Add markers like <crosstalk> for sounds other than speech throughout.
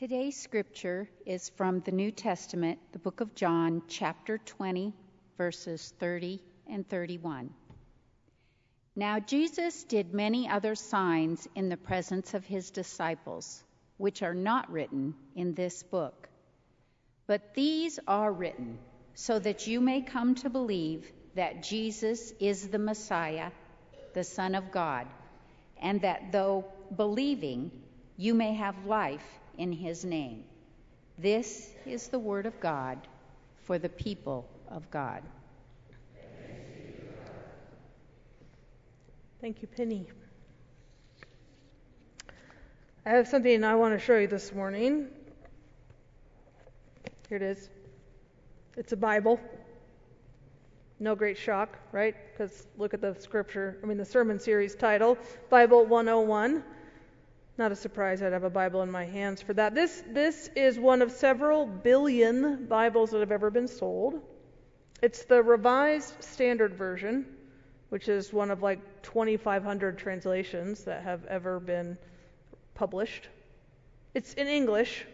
Today's scripture is from the New Testament, the book of John, chapter 20, verses 30 and 31. Now Jesus did many other signs in the presence of his disciples, which are not written in this book. But these are written so that you may come to believe that Jesus is the Messiah, the Son of God, and that though believing, you may have life in his name. This is the word of God for the people of God. Thank you, Penny. I have something I want to show you this morning. Here it is. It's a Bible. No great shock, right? Because look at the scripture, I mean, the sermon series title Bible 101. Not a surprise I'd have a Bible in my hands for that. This, this is one of several billion Bibles that have ever been sold. It's the Revised Standard Version which is one of like 2,500 translations that have ever been published. It's in English,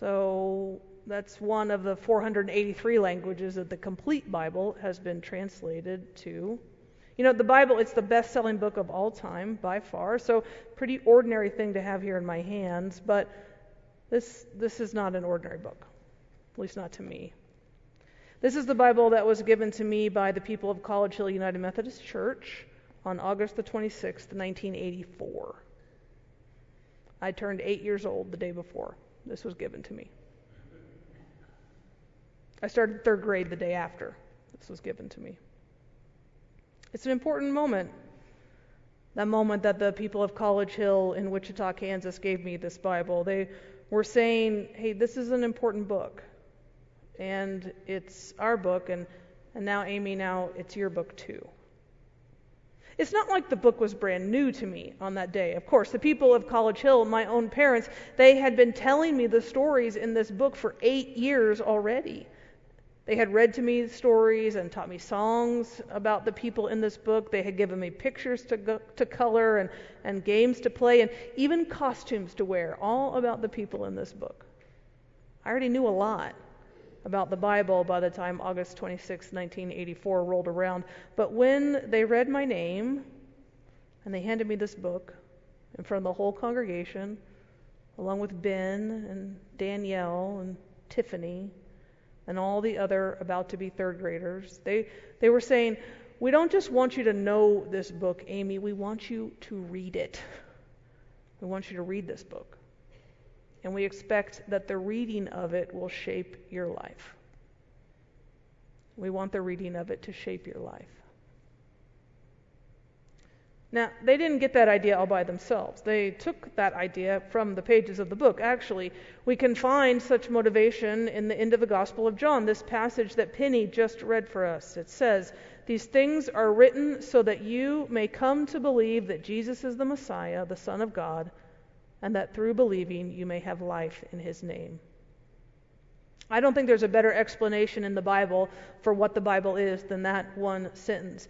so that's one of the 483 languages that the complete Bible has been translated to. You know, the Bible, it's the best selling book of all time by far, so pretty ordinary thing to have here in my hands, but this, this is not an ordinary book, at least not to me. This is the Bible that was given to me by the people of College Hill United Methodist Church on August the 26th, 1984. I turned eight years old the day before this was given to me. I started third grade the day after this was given to me. It's an important moment. That moment that the people of College Hill in Wichita, Kansas gave me this Bible. They were saying, hey, this is an important book and it's our book, and, and now, Amy, now it's your book too. It's not like the book was brand new to me on that day. Of course, the people of College Hill, my own parents, they had been telling me the stories in this book for eight years already. They had read to me stories and taught me songs about the people in this book. They had given me pictures to, go, to color and, and games to play and even costumes to wear, all about the people in this book. I already knew a lot about the Bible by the time August 26, 1984 rolled around. But when they read my name and they handed me this book in front of the whole congregation, along with Ben and Danielle and Tiffany and all the other about to be third graders, they, they were saying, We don't just want you to know this book, Amy, we want you to read it. We want you to read this book and we expect that the reading of it will shape your life. We want the reading of it to shape your life. Now, they didn't get that idea all by themselves. They took that idea from the pages of the book. Actually, we can find such motivation in the end of the Gospel of John, this passage that Penny just read for us. It says, These things are written so that you may come to believe that Jesus is the Messiah, the Son of God and that through believing you may have life in his name. I don't think there's a better explanation in the Bible for what the Bible is than that one sentence.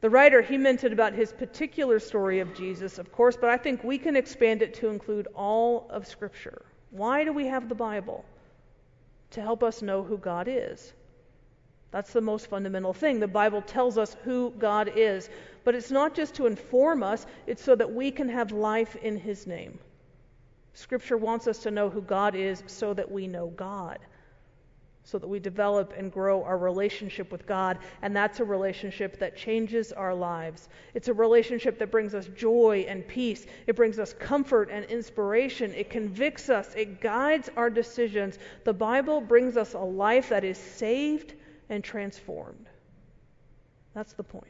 The writer, he meant it about his particular story of Jesus, of course, but I think we can expand it to include all of Scripture. Why do we have the Bible? To help us know who God is. That's the most fundamental thing. The Bible tells us who God is. But it's not just to inform us, it's so that we can have life in His name. Scripture wants us to know who God is so that we know God, so that we develop and grow our relationship with God. And that's a relationship that changes our lives. It's a relationship that brings us joy and peace, it brings us comfort and inspiration, it convicts us, it guides our decisions. The Bible brings us a life that is saved and transformed. That's the point.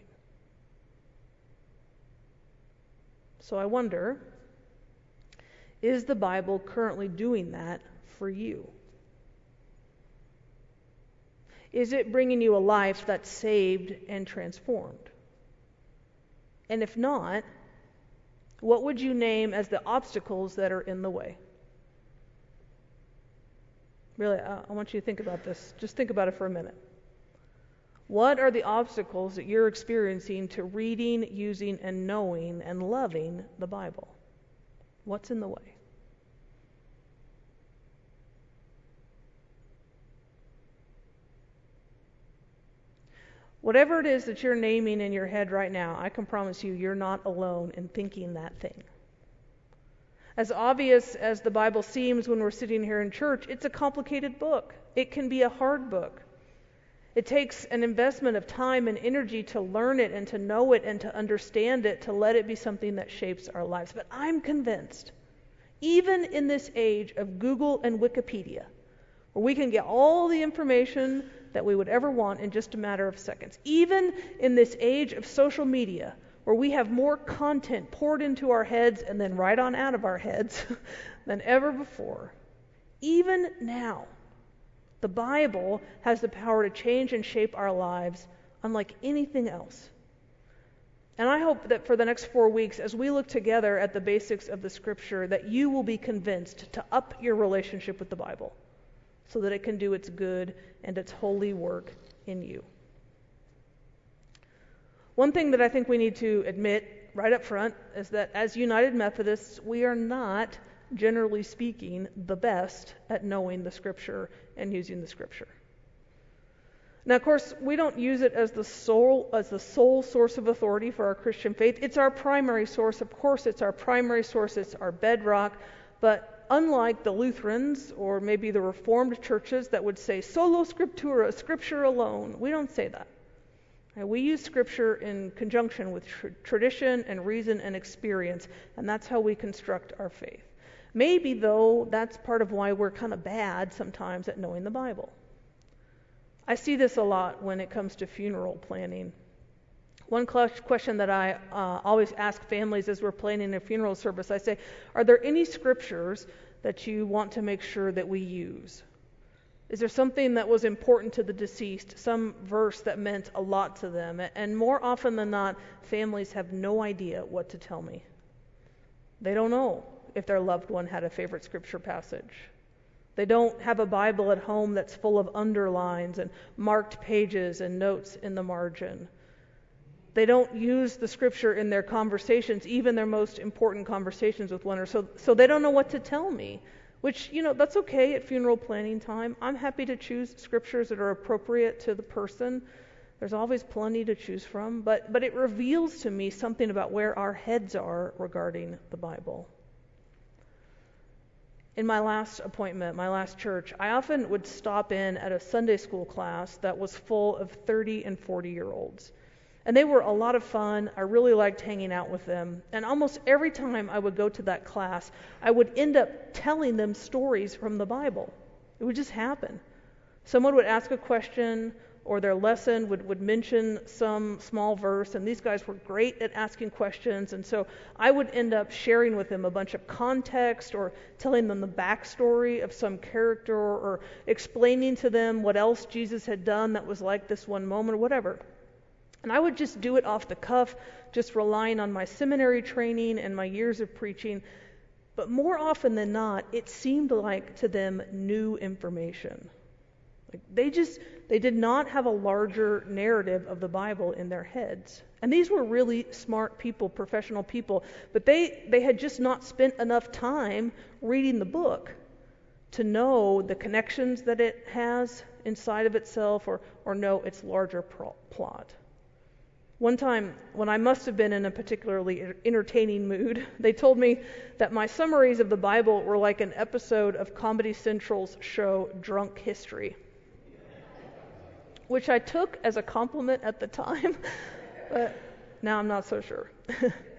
So I wonder is the Bible currently doing that for you? Is it bringing you a life that's saved and transformed? And if not, what would you name as the obstacles that are in the way? Really, I want you to think about this. Just think about it for a minute. What are the obstacles that you're experiencing to reading, using, and knowing and loving the Bible? What's in the way? Whatever it is that you're naming in your head right now, I can promise you, you're not alone in thinking that thing. As obvious as the Bible seems when we're sitting here in church, it's a complicated book. It can be a hard book. It takes an investment of time and energy to learn it and to know it and to understand it, to let it be something that shapes our lives. But I'm convinced, even in this age of Google and Wikipedia, where we can get all the information that we would ever want in just a matter of seconds, even in this age of social media, where we have more content poured into our heads and then right on out of our heads <laughs> than ever before, even now, the Bible has the power to change and shape our lives unlike anything else. And I hope that for the next four weeks, as we look together at the basics of the Scripture, that you will be convinced to up your relationship with the Bible so that it can do its good and its holy work in you. One thing that I think we need to admit right up front is that as United Methodists, we are not, generally speaking, the best at knowing the Scripture and using the Scripture. Now, of course, we don't use it as the sole as the sole source of authority for our Christian faith. It's our primary source. Of course, it's our primary source. It's our bedrock. But unlike the Lutherans or maybe the Reformed churches that would say sola scriptura, Scripture alone, we don't say that. We use Scripture in conjunction with tr- tradition and reason and experience, and that's how we construct our faith. Maybe, though, that's part of why we're kind of bad sometimes at knowing the Bible. I see this a lot when it comes to funeral planning. One question that I uh, always ask families as we're planning a funeral service, I say, Are there any scriptures that you want to make sure that we use? Is there something that was important to the deceased, some verse that meant a lot to them? And more often than not, families have no idea what to tell me. They don't know if their loved one had a favorite scripture passage. They don't have a Bible at home that's full of underlines and marked pages and notes in the margin. They don't use the scripture in their conversations, even their most important conversations with one another. So, so they don't know what to tell me, which, you know, that's okay at funeral planning time. I'm happy to choose scriptures that are appropriate to the person. There's always plenty to choose from, but, but it reveals to me something about where our heads are regarding the Bible in my last appointment, my last church, I often would stop in at a Sunday school class that was full of 30 and 40 year olds. And they were a lot of fun. I really liked hanging out with them. And almost every time I would go to that class, I would end up telling them stories from the Bible. It would just happen. Someone would ask a question or their lesson would, would mention some small verse, and these guys were great at asking questions. And so I would end up sharing with them a bunch of context or telling them the backstory of some character or, or explaining to them what else Jesus had done that was like this one moment or whatever. And I would just do it off the cuff, just relying on my seminary training and my years of preaching. But more often than not, it seemed like to them new information. Like they just they did not have a larger narrative of the Bible in their heads. And these were really smart people, professional people, but they they had just not spent enough time reading the book to know the connections that it has inside of itself or or know its larger pro- plot. One time, when I must have been in a particularly er, entertaining mood, <laughs> they told me that my summaries of the Bible were like an episode of Comedy Central's show Drunk History which I took as a compliment at the time, <laughs> but now I'm not so sure. <laughs>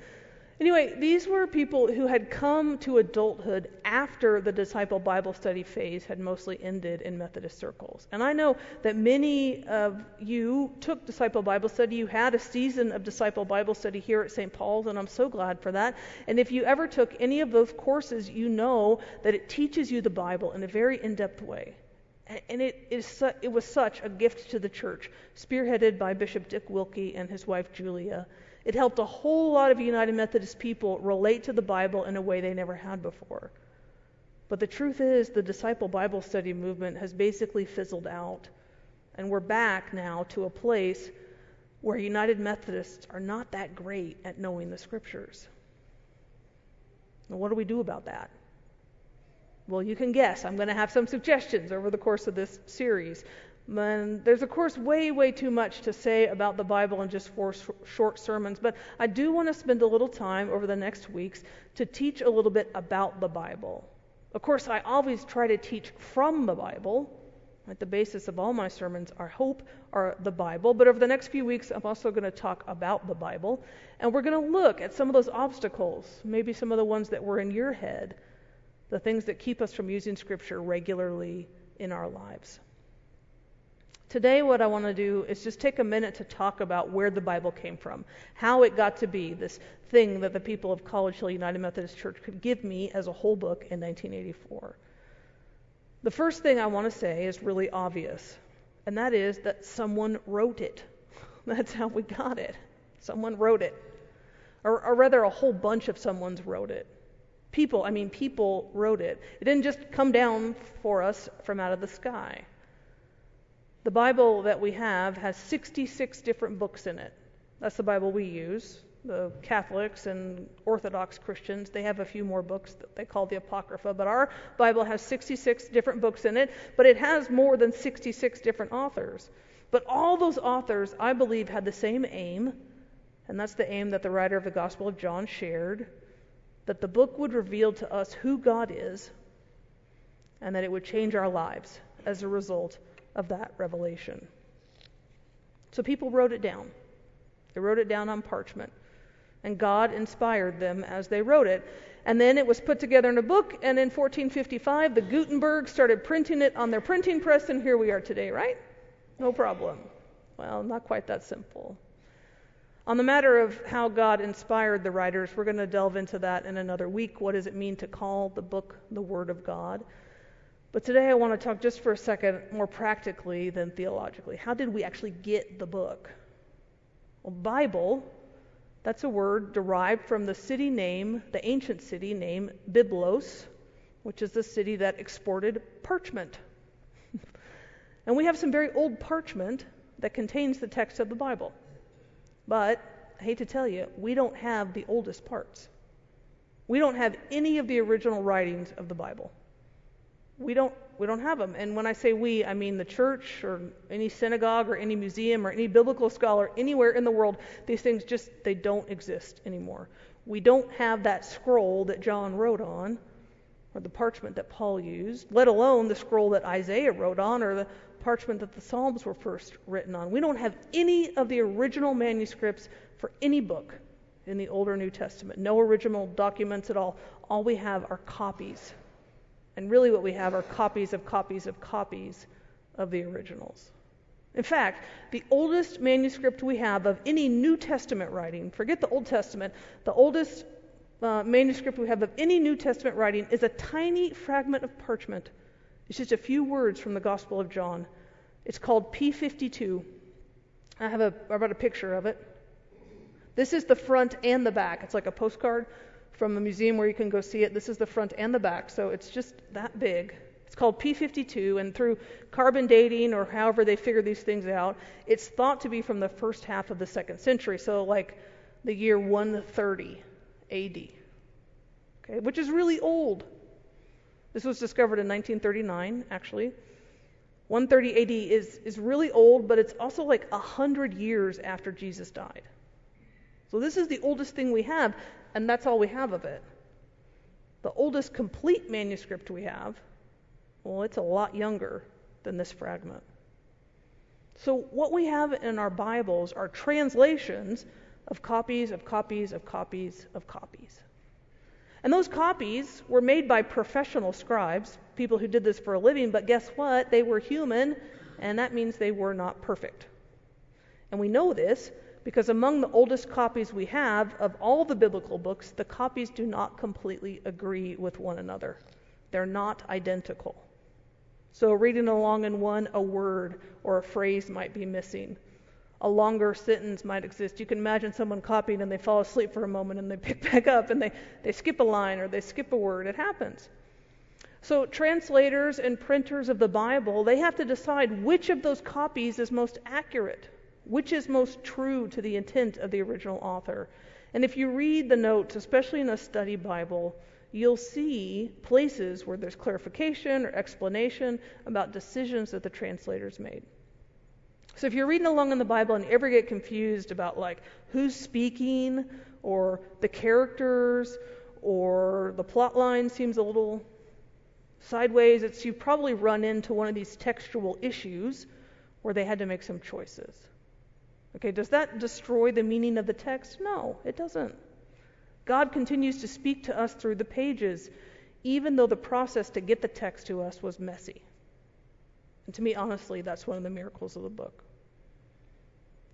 anyway, these were people who had come to adulthood after the disciple Bible study phase had mostly ended in Methodist circles. And I know that many of you took disciple Bible study. You had a season of disciple Bible study here at St. Paul's, and I'm so glad for that. And if you ever took any of those courses, you know that it teaches you the Bible in a very in depth way. And it, is it was such a gift to the church, spearheaded by Bishop Dick Wilke and his wife Julia. It helped a whole lot of United Methodist people relate to the Bible in a way they never had before. But the truth is, the disciple Bible study movement has basically fizzled out. And we're back now to a place where United Methodists are not that great at knowing the scriptures. What do we do about that? Well, you can guess. I'm going to have some suggestions over the course of this series. And there's, of course, way, way too much to say about the Bible in just four short sermons, but I do want to spend a little time over the next weeks to teach a little bit about the Bible. Of course, I always try to teach from the Bible. Right? The basis of all my sermons, I hope, are the Bible. But over the next few weeks, I'm also going to talk about the Bible. And we're going to look at some of those obstacles, maybe some of the ones that were in your head, the things that keep us from using Scripture regularly in our lives. Today, what I want to do is just take a minute to talk about where the Bible came from, how it got to be this thing that the people of College Hill United Methodist Church could give me as a whole book in 1984. The first thing I want to say is really obvious, and that is that someone wrote it. <laughs> That's how we got it. Someone wrote it. Or, or rather, a whole bunch of someone's wrote it. People, I mean, people wrote it. It didn't just come down for us from out of the sky. The Bible that we have has 66 different books in it. That's the Bible we use. The Catholics and Orthodox Christians, they have a few more books that they call the Apocrypha, but our Bible has 66 different books in it, but it has more than 66 different authors. But all those authors, I believe, had the same aim, and that's the aim that the writer of the Gospel of John shared that the book would reveal to us who God is, and that it would change our lives as a result of that revelation. So people wrote it down. They wrote it down on parchment. And God inspired them as they wrote it. And then it was put together in a book, and in 1455, the Gutenberg started printing it on their printing press, and here we are today, right? No problem. Well, not quite that simple. On the matter of how God inspired the writers, we're going to delve into that in another week. What does it mean to call the book the Word of God? But today I want to talk just for a second more practically than theologically. How did we actually get the book? Well, Bible, that's a word derived from the city name, the ancient city name Byblos, which is the city that exported parchment. <laughs> and we have some very old parchment that contains the text of the Bible. But I hate to tell you, we don't have the oldest parts. We don't have any of the original writings of the Bible we don't we don't have them. And when I say we, I mean the church or any synagogue or any museum or any biblical scholar anywhere in the world. These things just they don't exist anymore. We don't have that scroll that John wrote on or the parchment that Paul used, let alone the scroll that Isaiah wrote on or the parchment that the Psalms were first written on. We don't have any of the original manuscripts for any book in the Old or New Testament. No original documents at all. All we have are copies and really, what we have are copies of copies of copies of the originals. In fact, the oldest manuscript we have of any New Testament writing, forget the Old Testament, the oldest uh, manuscript we have of any New Testament writing is a tiny fragment of parchment. It's just a few words from the Gospel of John. It's called P52. I have a, I brought a picture of it. This is the front and the back. It's like a postcard from a museum where you can go see it. This is the front and the back, so it's just that big. It's called P52, and through carbon dating or however they figure these things out, it's thought to be from the first half of the second century, so like the year 130 AD, okay, which is really old. This was discovered in 1939, actually. 130 AD is, is really old, but it's also like 100 years after Jesus died. So this is the oldest thing we have and that's all we have of it. The oldest complete manuscript we have, well, it's a lot younger than this fragment. So, what we have in our Bibles are translations of copies of copies of copies of copies. And those copies were made by professional scribes, people who did this for a living, but guess what? They were human, and that means they were not perfect. And we know this because among the oldest copies we have of all the biblical books, the copies do not completely agree with one another. They're not identical. So, reading along in one, a word or a phrase might be missing. A longer sentence might exist. You can imagine someone copying and they fall asleep for a moment and they pick <laughs> back up and they, they skip a line or they skip a word. It happens. So, translators and printers of the Bible, they have to decide which of those copies is most accurate which is most true to the intent of the original author. And if you read the notes, especially in a study Bible, you'll see places where there's clarification or explanation about decisions that the translators made. So if you're reading along in the Bible and you ever get confused about like who's speaking or the characters or the plot line seems a little sideways, it's you probably run into one of these textual issues where they had to make some choices. Okay, does that destroy the meaning of the text? No, it doesn't. God continues to speak to us through the pages, even though the process to get the text to us was messy. And to me, honestly, that's one of the miracles of the book.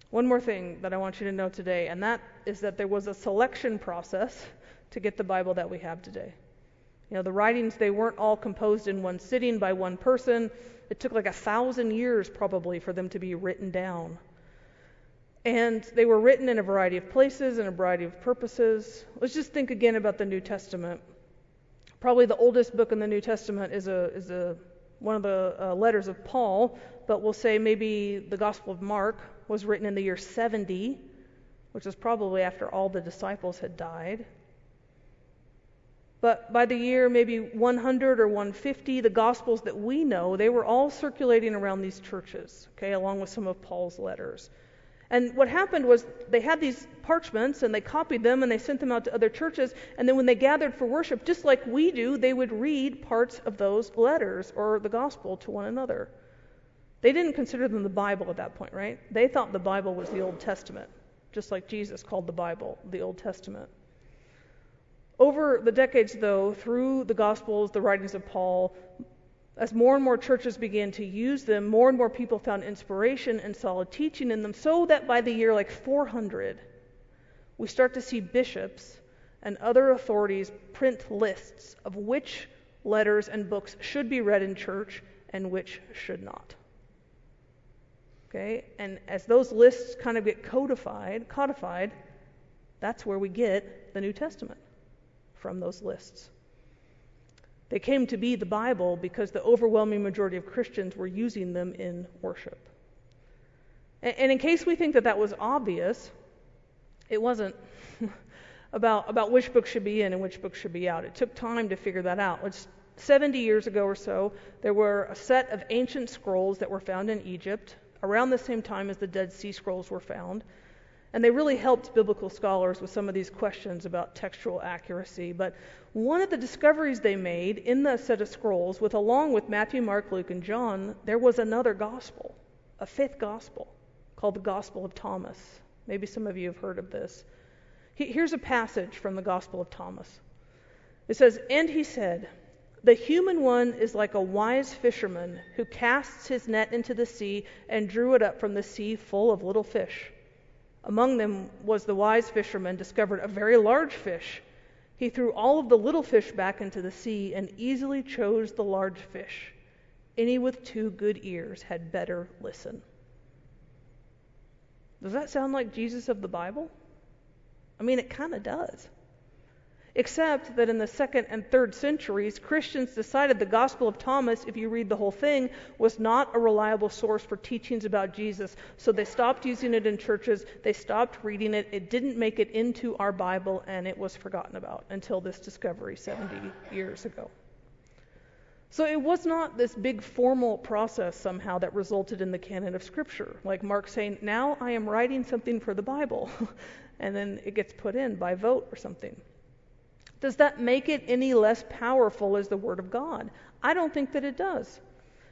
One more thing that I want you to know today, and that is that there was a selection process <laughs> to get the Bible that we have today. You know, the writings, they weren't all composed in one sitting by one person. It took like a thousand years probably for them to be written down. And they were written in a variety of places and a variety of purposes. Let's just think again about the New Testament. Probably the oldest book in the New Testament is a is a one of the uh, letters of Paul, but we'll say maybe the Gospel of Mark was written in the year 70, which is probably after all the disciples had died. But by the year maybe 100 or 150, the Gospels that we know, they were all circulating around these churches, okay, along with some of Paul's letters. And what happened was they had these parchments and they copied them and they sent them out to other churches. And then when they gathered for worship, just like we do, they would read parts of those letters or the gospel to one another. They didn't consider them the Bible at that point, right? They thought the Bible was the Old Testament, just like Jesus called the Bible the Old Testament. Over the decades, though, through the Gospels, the writings of Paul, as more and more churches began to use them, more and more people found inspiration and solid teaching in them, so that by the year like 400, we start to see bishops and other authorities print lists of which letters and books should be read in church and which should not. Okay? And as those lists kind of get codified, codified, that's where we get the New Testament from those lists. They came to be the Bible because the overwhelming majority of Christians were using them in worship. And in case we think that that was obvious, it wasn't <laughs> about, about which book should be in and which book should be out. It took time to figure that out. It's 70 years ago or so, there were a set of ancient scrolls that were found in Egypt around the same time as the Dead Sea Scrolls were found. And they really helped biblical scholars with some of these questions about textual accuracy. But one of the discoveries they made in the set of scrolls, with along with Matthew, Mark, Luke, and John, there was another gospel, a fifth gospel, called the Gospel of Thomas. Maybe some of you have heard of this. Here's a passage from the Gospel of Thomas. It says, And he said, The human one is like a wise fisherman who casts his net into the sea and drew it up from the sea full of little fish. Among them was the wise fisherman, discovered a very large fish. He threw all of the little fish back into the sea and easily chose the large fish. Any with two good ears had better listen. Does that sound like Jesus of the Bible? I mean, it kind of does except that in the second and third centuries, Christians decided the Gospel of Thomas, if you read the whole thing, was not a reliable source for teachings about Jesus. So they stopped using it in churches, they stopped reading it, it didn't make it into our Bible, and it was forgotten about until this discovery 70 years ago. So it was not this big formal process somehow that resulted in the canon of Scripture, like Mark saying, Now I am writing something for the Bible, <laughs> and then it gets put in by vote or something. Does that make it any less powerful as the Word of God? I don't think that it does.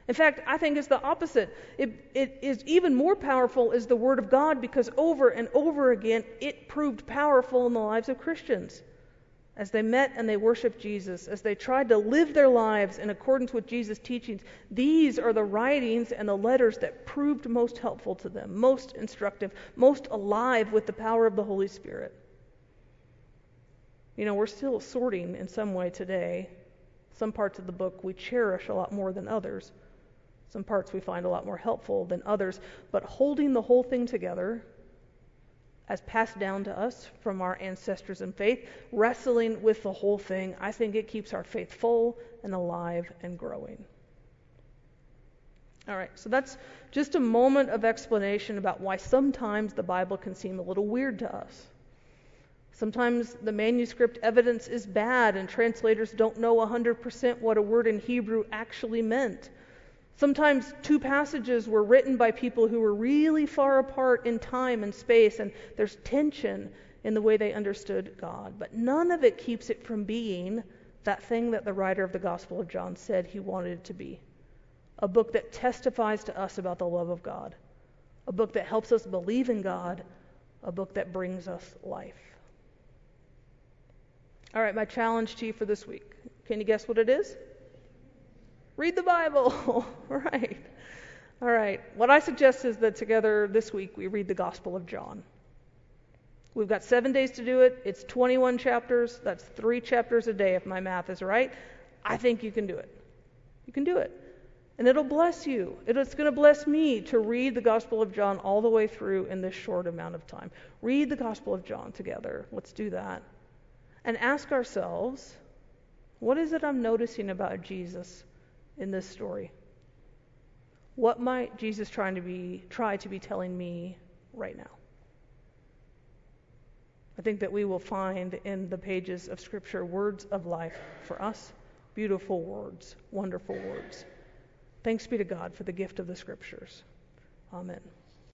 In fact, I think it's the opposite. It, it is even more powerful as the Word of God because over and over again it proved powerful in the lives of Christians. As they met and they worshiped Jesus, as they tried to live their lives in accordance with Jesus' teachings, these are the writings and the letters that proved most helpful to them, most instructive, most alive with the power of the Holy Spirit. You know, we're still sorting in some way today. Some parts of the book we cherish a lot more than others. Some parts we find a lot more helpful than others. But holding the whole thing together, as passed down to us from our ancestors in faith, wrestling with the whole thing, I think it keeps our faith full and alive and growing. All right, so that's just a moment of explanation about why sometimes the Bible can seem a little weird to us. Sometimes the manuscript evidence is bad and translators don't know 100% what a word in Hebrew actually meant. Sometimes two passages were written by people who were really far apart in time and space, and there's tension in the way they understood God. But none of it keeps it from being that thing that the writer of the Gospel of John said he wanted it to be a book that testifies to us about the love of God, a book that helps us believe in God, a book that brings us life. All right, my challenge to you for this week. Can you guess what it is? Read the Bible. <laughs> All right. All right. What I suggest is that together this week we read the Gospel of John. We've got seven days to do it. It's 21 chapters. That's three chapters a day, if my math is right. I think you can do it. You can do it. And it'll bless you. It's going to bless me to read the Gospel of John all the way through in this short amount of time. Read the Gospel of John together. Let's do that. And ask ourselves what is it I'm noticing about Jesus in this story? What might Jesus trying to be try to be telling me right now? I think that we will find in the pages of Scripture words of life for us, beautiful words, wonderful words. Thanks be to God for the gift of the Scriptures. Amen.